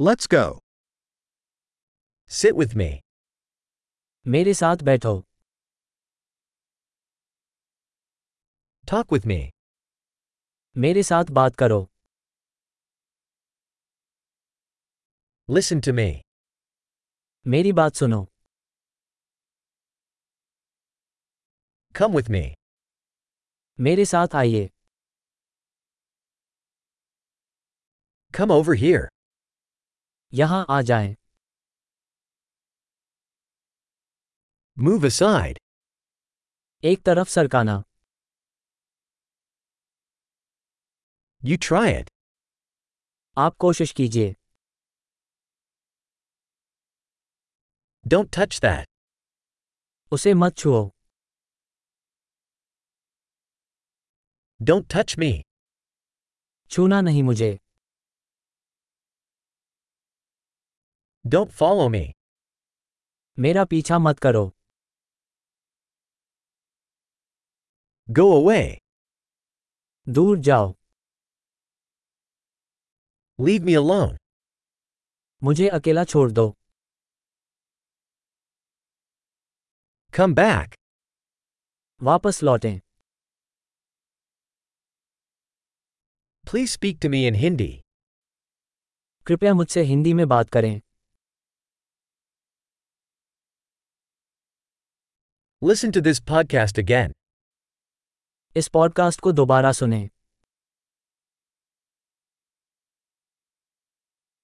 Let's go. Sit with me. मेरे साथ बैठो Talk with me. मेरे साथ बात करो Listen to me. मेरी बात सुनो Come with me. मेरे साथ आइए Come over here. यहाँ आ जाए। मूव असाइड एक तरफ़ सरकाना। यू ट्राई इट आप कोशिश कीजिए। डोंट टच दैट उसे मत छुओ। डोंट टच मी छूना नहीं मुझे। डोंट फॉलो मी मेरा पीछा मत करो। गो अवे दूर जाओ। लीव मी अलोन मुझे अकेला छोड़ दो। कम बैक वापस लौटें। Please speak to me in Hindi कृपया मुझसे हिंदी में बात करें। Listen to this podcast again. इस पॉडकास्ट को दोबारा सुनें